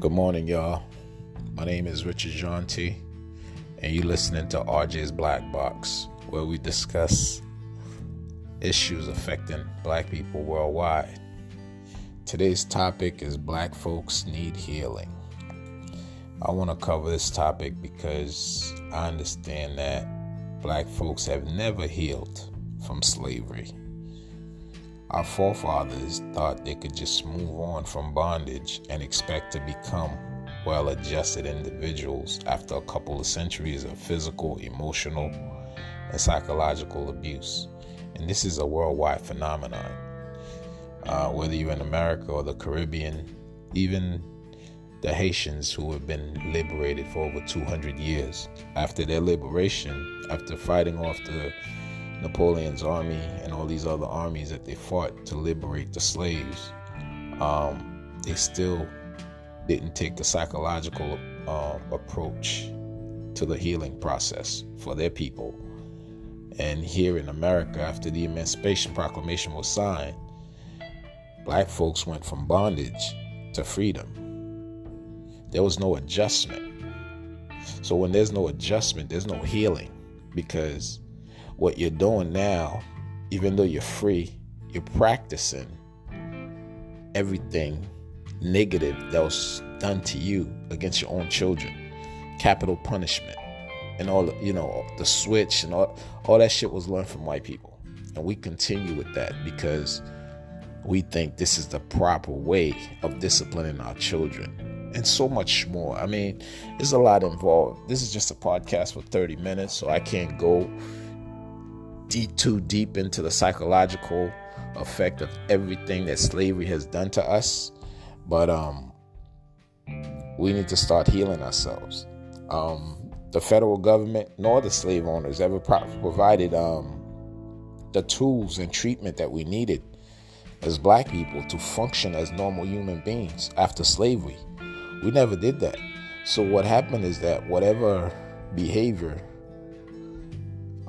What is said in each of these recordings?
Good morning, y'all. My name is Richard Jonty, and you're listening to RJ's Black Box, where we discuss issues affecting black people worldwide. Today's topic is Black folks need healing. I want to cover this topic because I understand that black folks have never healed from slavery. Our forefathers thought they could just move on from bondage and expect to become well adjusted individuals after a couple of centuries of physical, emotional, and psychological abuse. And this is a worldwide phenomenon. Uh, whether you're in America or the Caribbean, even the Haitians who have been liberated for over 200 years. After their liberation, after fighting off the Napoleon's army and all these other armies that they fought to liberate the slaves, um, they still didn't take the psychological uh, approach to the healing process for their people. And here in America, after the Emancipation Proclamation was signed, black folks went from bondage to freedom. There was no adjustment. So when there's no adjustment, there's no healing because what you're doing now, even though you're free, you're practicing everything negative that was done to you against your own children. Capital punishment and all you know, the switch and all all that shit was learned from white people. And we continue with that because we think this is the proper way of disciplining our children and so much more. I mean, there's a lot involved. This is just a podcast for 30 minutes, so I can't go deep, too deep into the psychological effect of everything that slavery has done to us. But um, we need to start healing ourselves. Um, the federal government nor the slave owners ever pro- provided um, the tools and treatment that we needed as black people to function as normal human beings after slavery. We never did that. So, what happened is that whatever behavior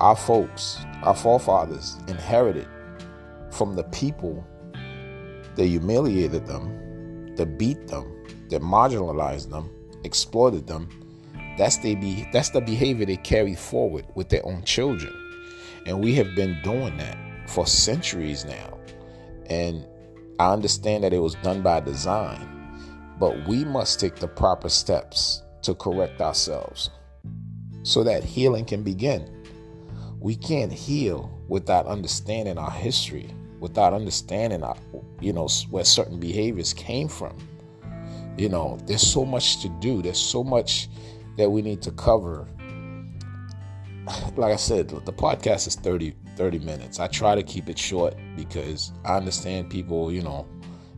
our folks, our forefathers inherited from the people that humiliated them, that beat them, that marginalized them, exploited them. That's the be that's the behavior they carry forward with their own children. And we have been doing that for centuries now. And I understand that it was done by design, but we must take the proper steps to correct ourselves so that healing can begin. We can't heal without understanding our history, without understanding our, you know, where certain behaviors came from. You know, there's so much to do. There's so much that we need to cover. Like I said, the podcast is 30, 30 minutes. I try to keep it short because I understand people, you know,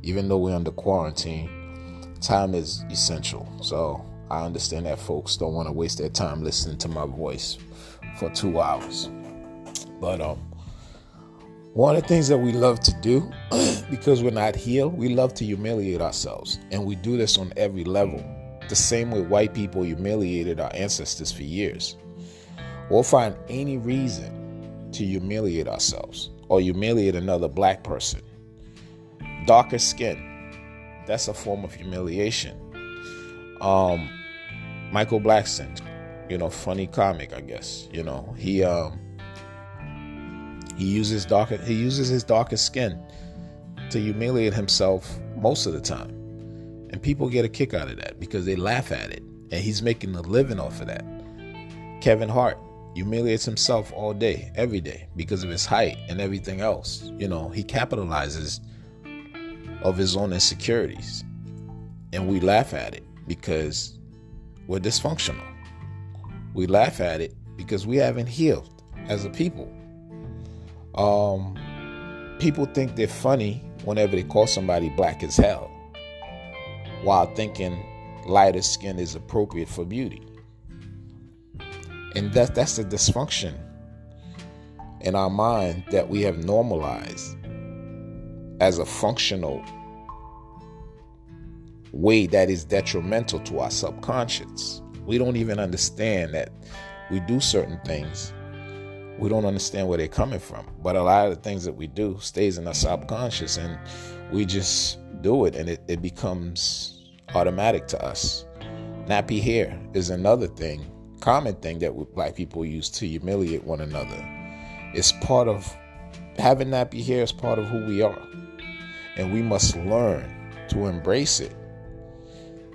even though we're under quarantine, time is essential. So I understand that folks don't want to waste their time listening to my voice for two hours. But um, one of the things that we love to do, because we're not healed, we love to humiliate ourselves. And we do this on every level. The same way white people humiliated our ancestors for years. We'll find any reason to humiliate ourselves or humiliate another black person. Darker skin, that's a form of humiliation. Um, Michael Blackson, you know, funny comic, I guess. You know, he um he uses darker he uses his darker skin to humiliate himself most of the time. And people get a kick out of that because they laugh at it. And he's making a living off of that. Kevin Hart humiliates himself all day, every day, because of his height and everything else. You know, he capitalizes of his own insecurities. And we laugh at it because we're dysfunctional. We laugh at it because we haven't healed as a people. Um, people think they're funny whenever they call somebody black as hell, while thinking lighter skin is appropriate for beauty. And that, that's the dysfunction in our mind that we have normalized as a functional way that is detrimental to our subconscious. We don't even understand that we do certain things. We don't understand where they're coming from. But a lot of the things that we do stays in our subconscious and we just do it and it, it becomes automatic to us. Nappy hair is another thing, common thing that black people use to humiliate one another. It's part of having nappy hair is part of who we are. And we must learn to embrace it.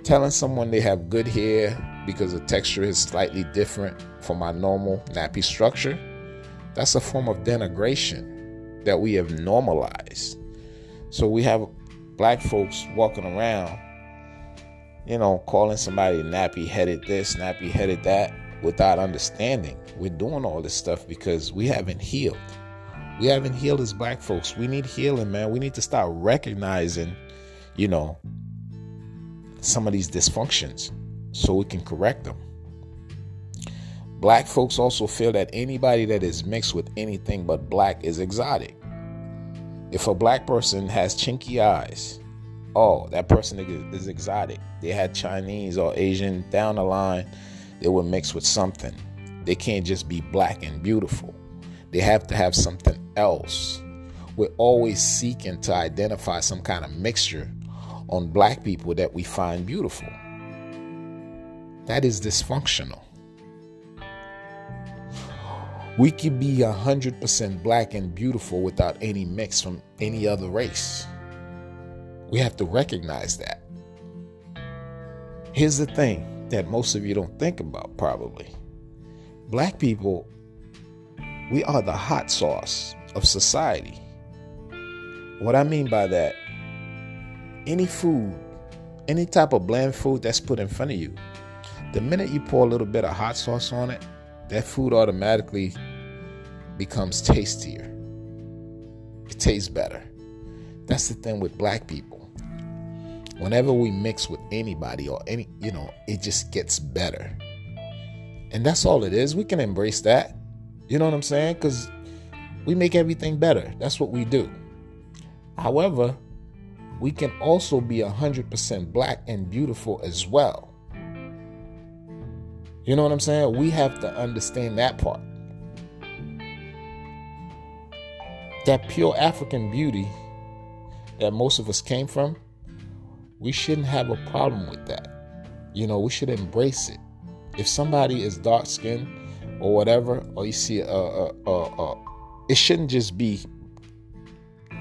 Telling someone they have good hair because the texture is slightly different from my normal nappy structure, that's a form of denigration that we have normalized. So we have black folks walking around, you know, calling somebody nappy headed this, nappy headed that without understanding. We're doing all this stuff because we haven't healed. We haven't healed as black folks. We need healing, man. We need to start recognizing, you know, some of these dysfunctions so we can correct them. Black folks also feel that anybody that is mixed with anything but black is exotic. If a black person has chinky eyes, oh, that person is exotic. They had Chinese or Asian down the line, they were mixed with something. They can't just be black and beautiful. They have to have something else. We're always seeking to identify some kind of mixture on black people that we find beautiful. That is dysfunctional. We could be 100% black and beautiful without any mix from any other race. We have to recognize that. Here's the thing that most of you don't think about, probably. Black people, we are the hot sauce of society. What I mean by that, any food, any type of bland food that's put in front of you, the minute you pour a little bit of hot sauce on it, that food automatically becomes tastier. It tastes better. That's the thing with black people. Whenever we mix with anybody or any, you know, it just gets better. And that's all it is. We can embrace that. You know what I'm saying? Because we make everything better. That's what we do. However, we can also be 100% black and beautiful as well. You know what I'm saying? We have to understand that part. That pure African beauty that most of us came from, we shouldn't have a problem with that. You know, we should embrace it. If somebody is dark skinned or whatever, or you see a, a, a, a, it shouldn't just be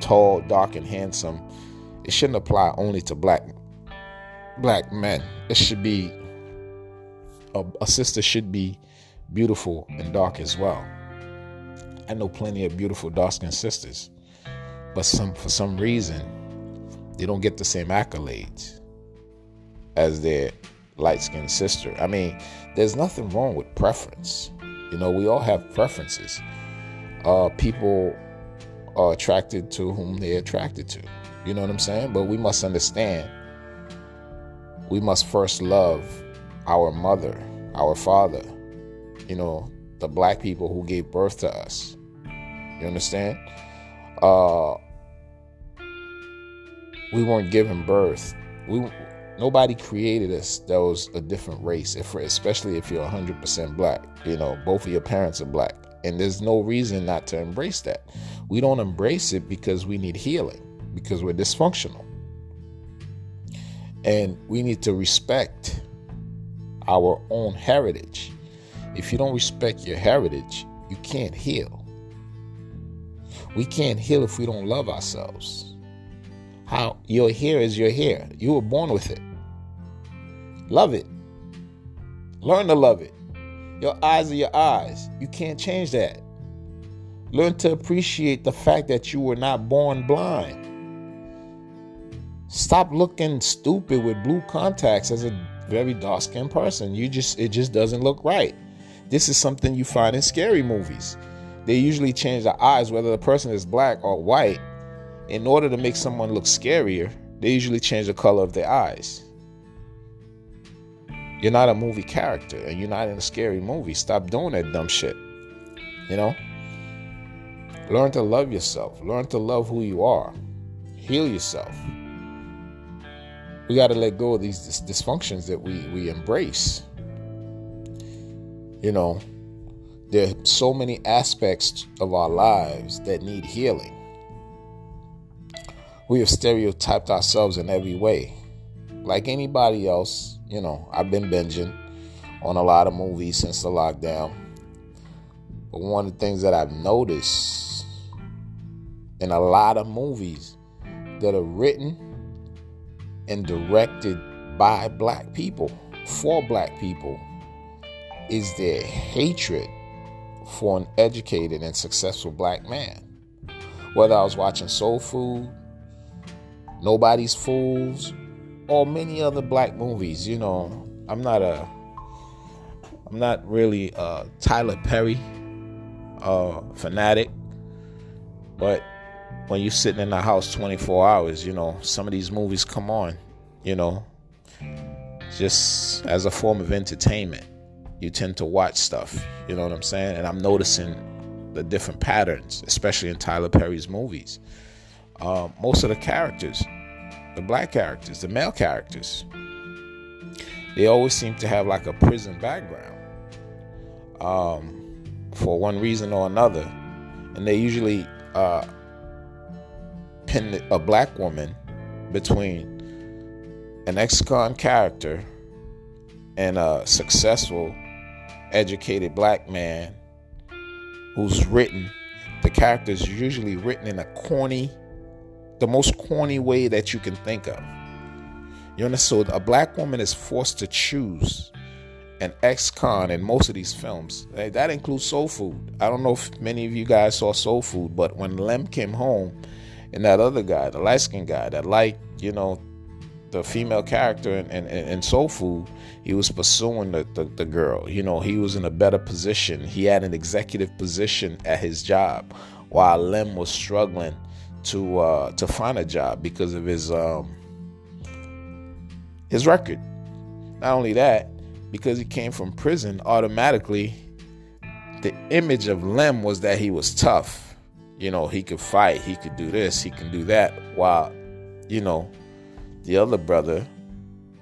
tall, dark, and handsome. It shouldn't apply only to black black men. It should be a, a sister should be beautiful and dark as well. I know plenty of beautiful dark skinned sisters, but some for some reason they don't get the same accolades as their light skinned sister. I mean, there's nothing wrong with preference. You know, we all have preferences. Uh, people are attracted to whom they're attracted to. You know what I'm saying? But we must understand we must first love our mother, our father, you know, the black people who gave birth to us. You understand? Uh, we weren't given birth. We nobody created us that was a different race. If especially if you're 100% black, you know, both of your parents are black, and there's no reason not to embrace that. We don't embrace it because we need healing, because we're dysfunctional, and we need to respect our own heritage. If you don't respect your heritage, you can't heal. We can't heal if we don't love ourselves. How your hair is your hair. You were born with it. Love it. Learn to love it. Your eyes are your eyes. You can't change that. Learn to appreciate the fact that you were not born blind. Stop looking stupid with blue contacts as a very dark skinned person. You just it just doesn't look right. This is something you find in scary movies. They usually change the eyes, whether the person is black or white, in order to make someone look scarier. They usually change the color of their eyes. You're not a movie character and you're not in a scary movie. Stop doing that dumb shit. You know? Learn to love yourself. Learn to love who you are. Heal yourself we got to let go of these dysfunctions that we we embrace. You know there are so many aspects of our lives that need healing. We have stereotyped ourselves in every way. Like anybody else, you know, I've been binging on a lot of movies since the lockdown. But one of the things that I've noticed in a lot of movies that are written and directed by black people, for black people, is their hatred for an educated and successful black man. Whether I was watching Soul Food, Nobody's Fools, or many other black movies, you know, I'm not a I'm not really a Tyler Perry uh, fanatic, but when you're sitting in the house 24 hours, you know, some of these movies come on, you know, just as a form of entertainment. You tend to watch stuff, you know what I'm saying? And I'm noticing the different patterns, especially in Tyler Perry's movies. Uh, most of the characters, the black characters, the male characters, they always seem to have like a prison background um, for one reason or another. And they usually uh, pin a black woman between an ex con character and a successful, educated black man who's written. The character is usually written in a corny, the most corny way that you can think of. You understand? So a black woman is forced to choose an ex-con in most of these films. That includes Soul Food. I don't know if many of you guys saw Soul Food, but when Lem came home, and that other guy, the light-skinned guy, that liked, you know, the female character in, in, in Soul Food, he was pursuing the, the, the, girl. You know, he was in a better position. He had an executive position at his job, while Lem was struggling to uh, to find a job because of his um, his record. Not only that, because he came from prison, automatically the image of Lem was that he was tough. You know, he could fight, he could do this, he can do that. While, you know, the other brother,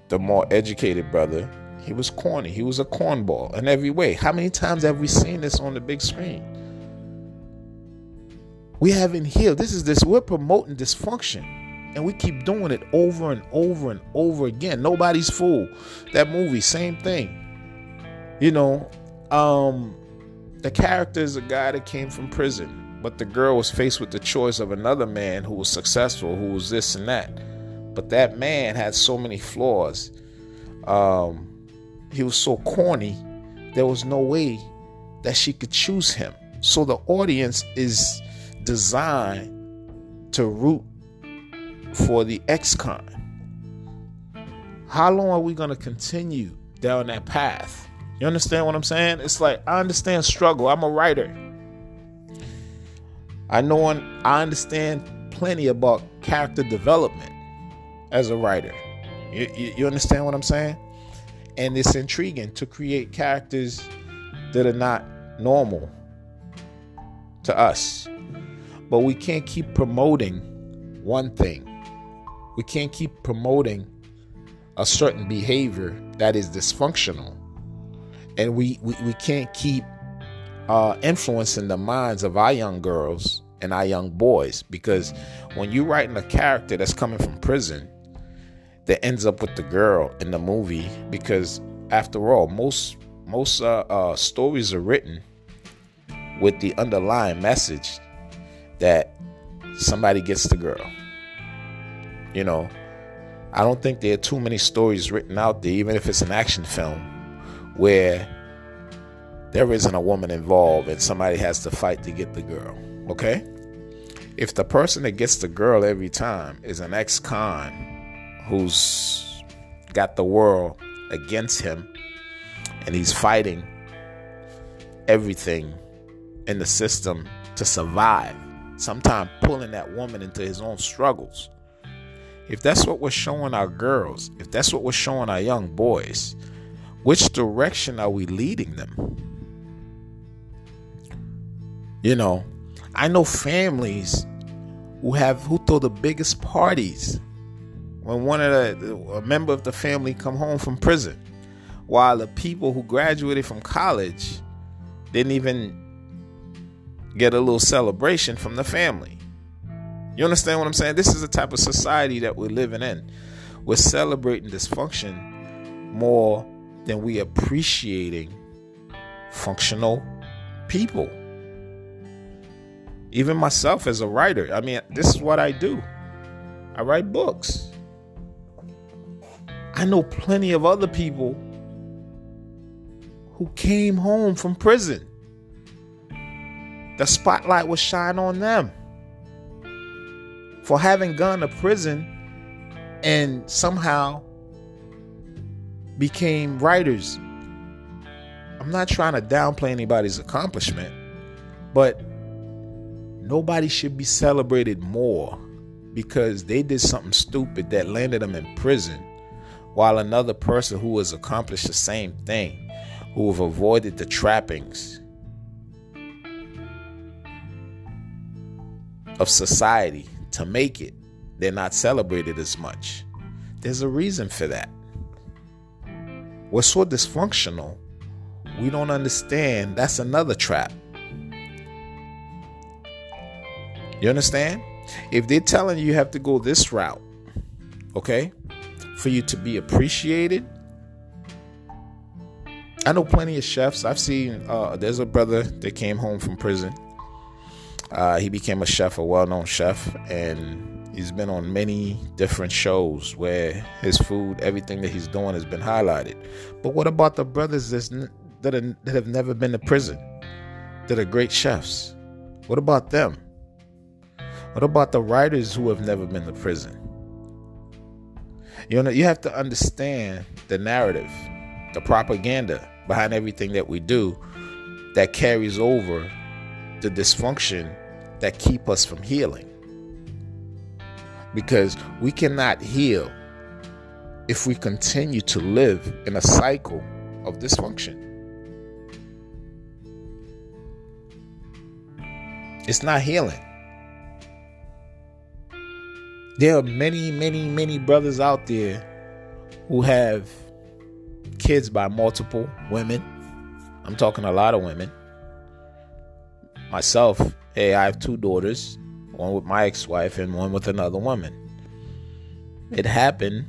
the more educated brother, he was corny. He was a cornball in every way. How many times have we seen this on the big screen? We haven't healed. This is this. We're promoting dysfunction. And we keep doing it over and over and over again. Nobody's fool. That movie, same thing. You know, um, the character is a guy that came from prison, but the girl was faced with the choice of another man who was successful, who was this and that. But that man had so many flaws. Um, he was so corny, there was no way that she could choose him. So the audience is designed to root for the ex-con. How long are we going to continue down that path? You understand what I'm saying? It's like I understand struggle. I'm a writer. I know and I understand plenty about character development as a writer. You, you, you understand what I'm saying? And it's intriguing to create characters that are not normal to us. But we can't keep promoting one thing. We can't keep promoting a certain behavior that is dysfunctional. And we, we, we can't keep uh, influencing the minds of our young girls and our young boys. Because when you're writing a character that's coming from prison, that ends up with the girl in the movie because after all most most uh, uh, stories are written with the underlying message that somebody gets the girl. You know i don't think there are too many stories written out there even if it's an action film where there isn't a woman involved and somebody has to fight to get the girl okay if the person that gets the girl every time is an ex-con who's got the world against him and he's fighting everything in the system to survive, sometimes pulling that woman into his own struggles. If that's what we're showing our girls, if that's what we're showing our young boys, which direction are we leading them? You know, I know families who have who throw the biggest parties when one of the a member of the family come home from prison while the people who graduated from college didn't even get a little celebration from the family. You understand what i'm saying? This is the type of society that we're living in. We're celebrating dysfunction more than we appreciating functional people. Even myself as a writer, I mean, this is what I do. I write books. I know plenty of other people who came home from prison. The spotlight was shine on them for having gone to prison and somehow became writers. I'm not trying to downplay anybody's accomplishment, but nobody should be celebrated more because they did something stupid that landed them in prison, while another person who has accomplished the same thing, who have avoided the trappings of society to make it, they're not celebrated as much. There's a reason for that. We're so dysfunctional, we don't understand that's another trap. You understand? If they're telling you you have to go this route, okay, for you to be appreciated, I know plenty of chefs. I've seen, uh, there's a brother that came home from prison. Uh, he became a chef, a well known chef, and He's been on many different shows where his food, everything that he's doing has been highlighted. But what about the brothers that, are, that have never been to prison, that are great chefs? What about them? What about the writers who have never been to prison? You know, you have to understand the narrative, the propaganda behind everything that we do that carries over the dysfunction that keep us from healing because we cannot heal if we continue to live in a cycle of dysfunction. It's not healing. There are many, many, many brothers out there who have kids by multiple women. I'm talking a lot of women. Myself, hey, I have two daughters one with my ex wife and one with another woman. It happened,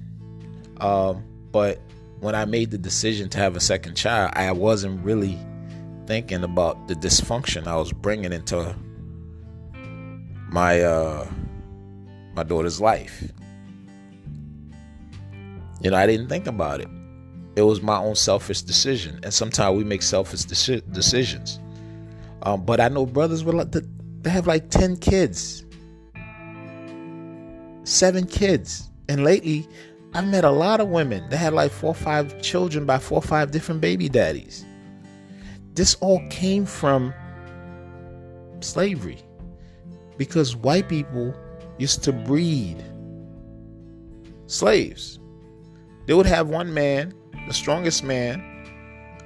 um, but when I made the decision to have a second child, I wasn't really thinking about the dysfunction I was bringing into my uh, my daughter's life. You know, I didn't think about it. It was my own selfish decision, and sometimes we make selfish deci- decisions. Um, but I know brothers with like, they have like 10 kids, seven kids. And lately, I've met a lot of women that had like four or five children by four or five different baby daddies. This all came from slavery because white people used to breed slaves. They would have one man, the strongest man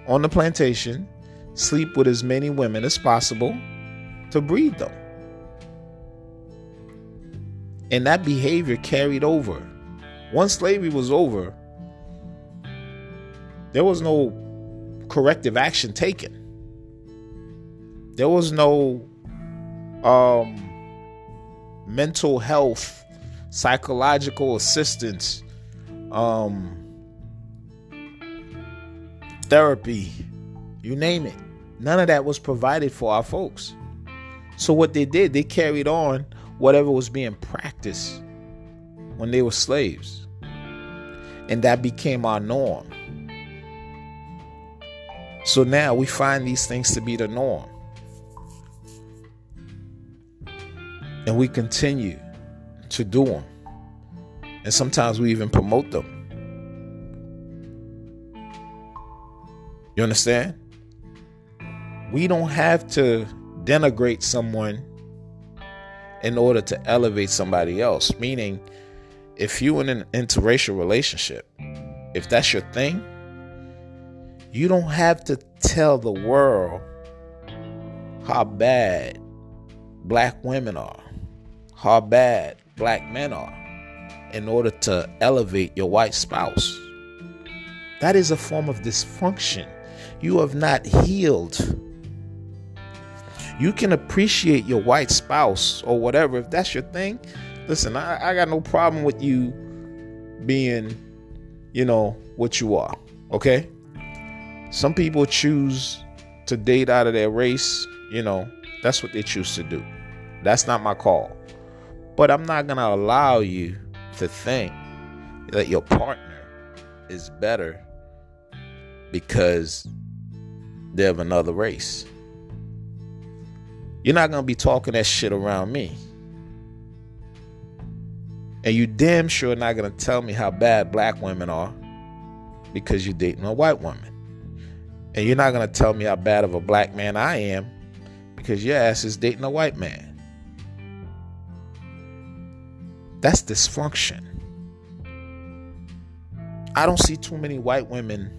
on the plantation, sleep with as many women as possible to breed them. And that behavior carried over. Once slavery was over, there was no corrective action taken. There was no um, mental health, psychological assistance, um, therapy, you name it. None of that was provided for our folks. So what they did, they carried on whatever was being practiced when they were slaves. And that became our norm. So now we find these things to be the norm. And we continue to do them. And sometimes we even promote them. You understand? We don't have to denigrate someone in order to elevate somebody else. Meaning, if you're in an interracial relationship, if that's your thing, you don't have to tell the world how bad black women are, how bad black men are, in order to elevate your white spouse. That is a form of dysfunction. You have not healed you can appreciate your white spouse or whatever if that's your thing listen i, I got no problem with you being, you know, what you are. Okay? Some people choose to date out of their race, you know, that's what they choose to do. That's not my call. But I'm not going to allow you to think that your partner is better because they're of another race. You're not going to be talking that shit around me. And you damn sure not going to tell me how bad black women are because you're dating a white woman. And you're not going to tell me how bad of a black man I am because your ass is dating a white man. That's dysfunction. I don't see too many white women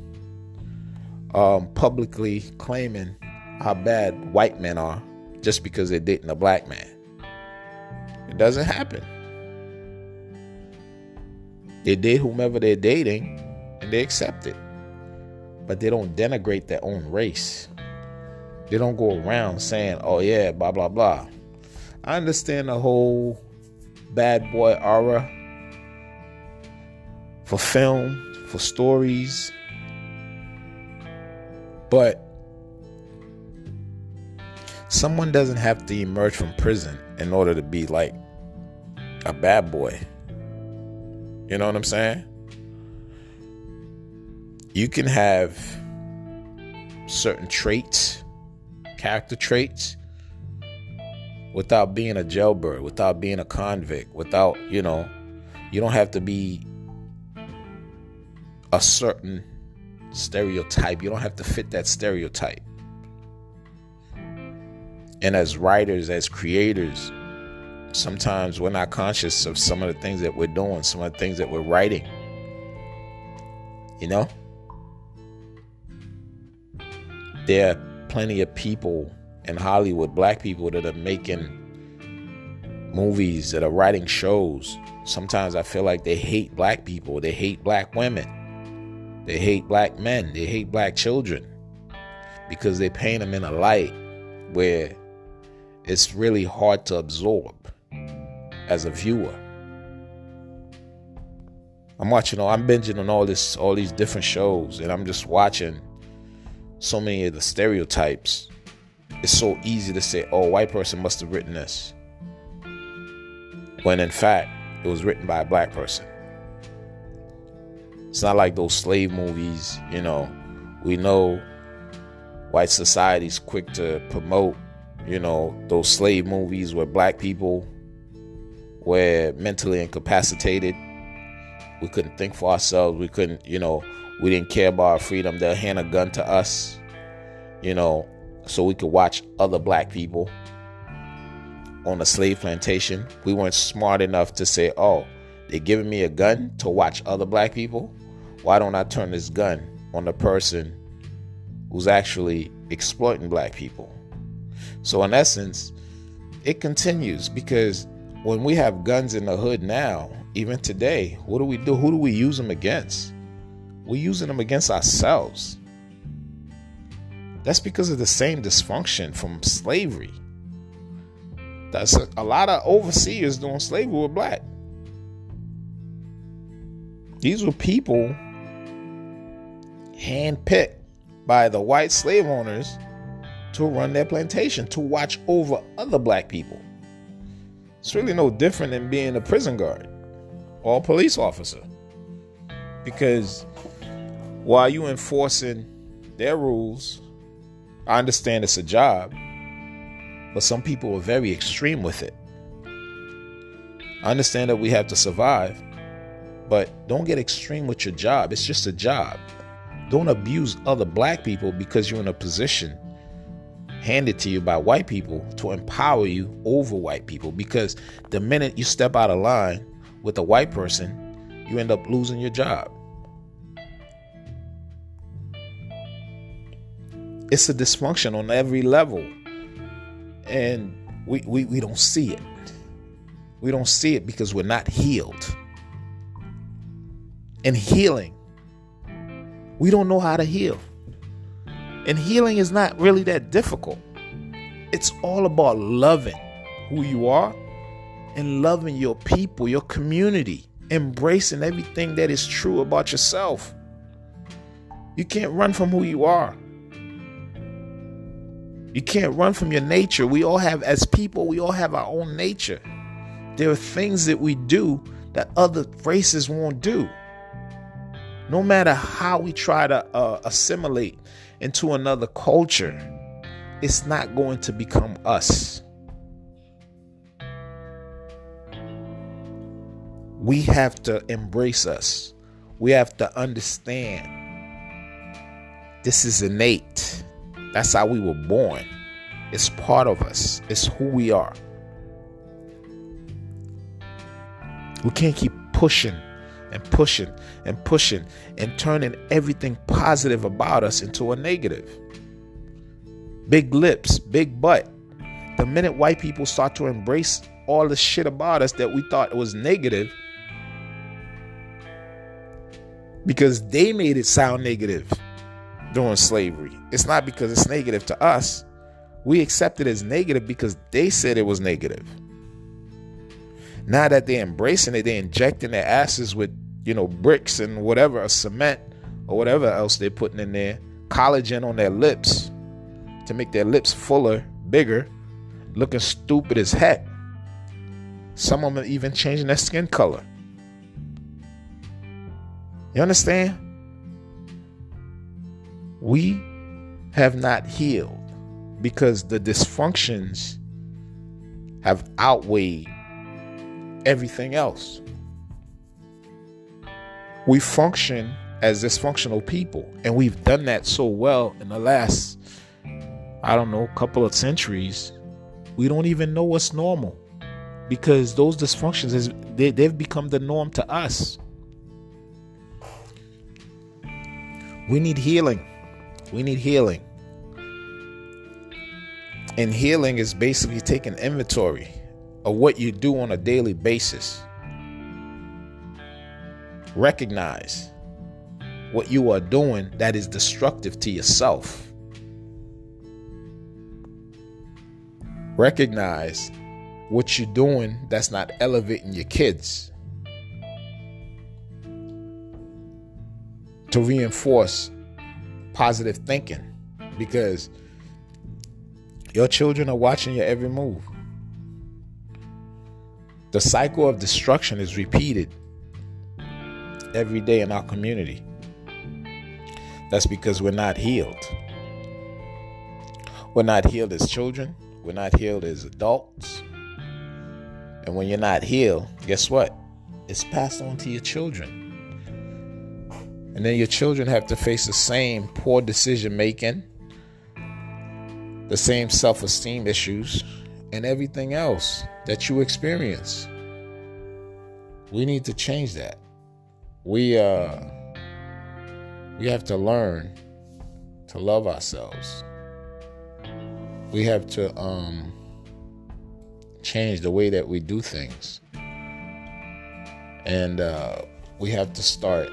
um, publicly claiming how bad white men are just because they're dating a black man. It doesn't happen. They date whomever they're dating and they accept it. But they don't denigrate their own race. They don't go around saying, oh, yeah, blah, blah, blah. I understand the whole bad boy aura for film, for stories. But someone doesn't have to emerge from prison in order to be like a bad boy. You know what I'm saying? You can have certain traits, character traits, without being a jailbird, without being a convict, without, you know, you don't have to be a certain stereotype. You don't have to fit that stereotype. And as writers, as creators, sometimes we're not conscious of some of the things that we're doing, some of the things that we're writing. You know? There are plenty of people in Hollywood, black people that are making movies, that are writing shows. Sometimes I feel like they hate black people, they hate black women, they hate black men, they hate black children because they paint them in a light where it's really hard to absorb as a viewer. I'm watching, all I'm binging on all this, all these different shows, and I'm just watching so many of the stereotypes. It's so easy to say, "Oh, white person must have written this," when in fact it was written by a black person. It's not like those slave movies, you know. We know white society's quick to promote, you know, those slave movies where black people were mentally incapacitated. We couldn't think for ourselves. We couldn't, you know, we didn't care about our freedom. They'll hand a gun to us, you know, so we could watch other black people on a slave plantation. We weren't smart enough to say, oh, they're giving me a gun to watch other black people. Why don't I turn this gun on the person who's actually exploiting black people? So, in essence, it continues because when we have guns in the hood now, even today, what do we do? Who do we use them against? We're using them against ourselves. That's because of the same dysfunction from slavery. That's a, a lot of overseers doing slavery were black. These were people handpicked by the white slave owners to run their plantation, to watch over other black people. It's really no different than being a prison guard or a police officer. Because while you enforcing their rules, I understand it's a job, but some people are very extreme with it. I understand that we have to survive, but don't get extreme with your job. It's just a job. Don't abuse other black people because you're in a position handed to you by white people to empower you over white people because the minute you step out of line with a white person, you end up losing your job. It's a dysfunction on every level. And we, we, we don't see it. We don't see it because we're not healed. And healing, we don't know how to heal. And healing is not really that difficult. It's all about loving who you are and loving your people, your community, embracing everything that is true about yourself. You can't run from who you are. You can't run from your nature. We all have, as people, we all have our own nature. There are things that we do that other races won't do. No matter how we try to uh, assimilate into another culture, it's not going to become us. We have to embrace us. We have to understand this is innate. That's how we were born. It's part of us, it's who we are. We can't keep pushing and pushing and pushing and turning everything positive about us into a negative. Big lips, big butt. The minute white people start to embrace all the shit about us that we thought was negative, because they made it sound negative during slavery. It's not because it's negative to us. We accept it as negative because they said it was negative. Now that they're embracing it, they're injecting their asses with, you know, bricks and whatever, cement or whatever else they're putting in there, collagen on their lips to make their lips fuller, bigger, looking stupid as heck. Some of them even changing their skin color. You understand? We have not healed because the dysfunctions have outweighed everything else. We function as dysfunctional people, and we've done that so well in the last, I don't know, couple of centuries. We don't even know what's normal because those dysfunctions is they, they've become the norm to us. We need healing. We need healing. And healing is basically taking inventory of what you do on a daily basis. Recognize what you are doing that is destructive to yourself. Recognize what you're doing that's not elevating your kids. To reinforce positive thinking because your children are watching your every move. The cycle of destruction is repeated every day in our community. That's because we're not healed. We're not healed as children, we're not healed as adults. And when you're not healed, guess what? It's passed on to your children. And then your children have to face the same poor decision making, the same self esteem issues, and everything else that you experience. We need to change that. We uh we have to learn to love ourselves. We have to um change the way that we do things. And uh we have to start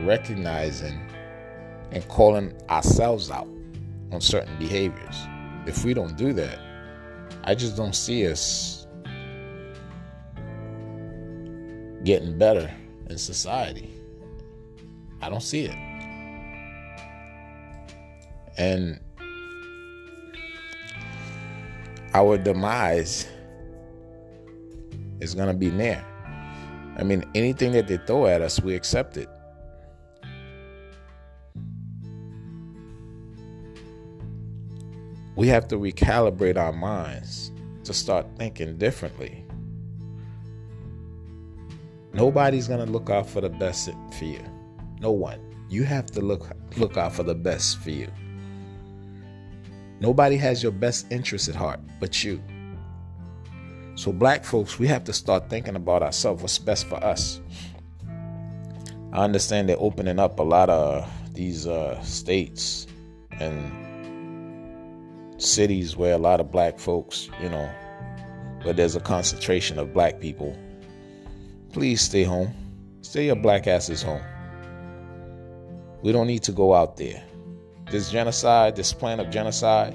recognizing and calling ourselves out on certain behaviors. If we don't do that, I just don't see us getting better in society. I don't see it. And our demise is going to be near. I mean, anything that they throw at us, we accept it. We have to recalibrate our minds to start thinking differently. Nobody's gonna look out for the best for you. No one. You have to look look out for the best for you. Nobody has your best interest at heart but you. So, black folks, we have to start thinking about ourselves, what's best for us. I understand they're opening up a lot of these uh, states and cities where a lot of black folks, you know, where there's a concentration of black people, please stay home. Stay your black asses home. We don't need to go out there. This genocide, this plan of genocide,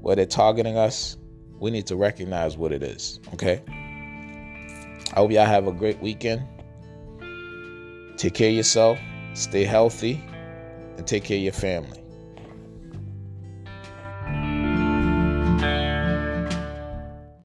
where they're targeting us, we need to recognize what it is, okay? I hope y'all have a great weekend. Take care of yourself, stay healthy, and take care of your family.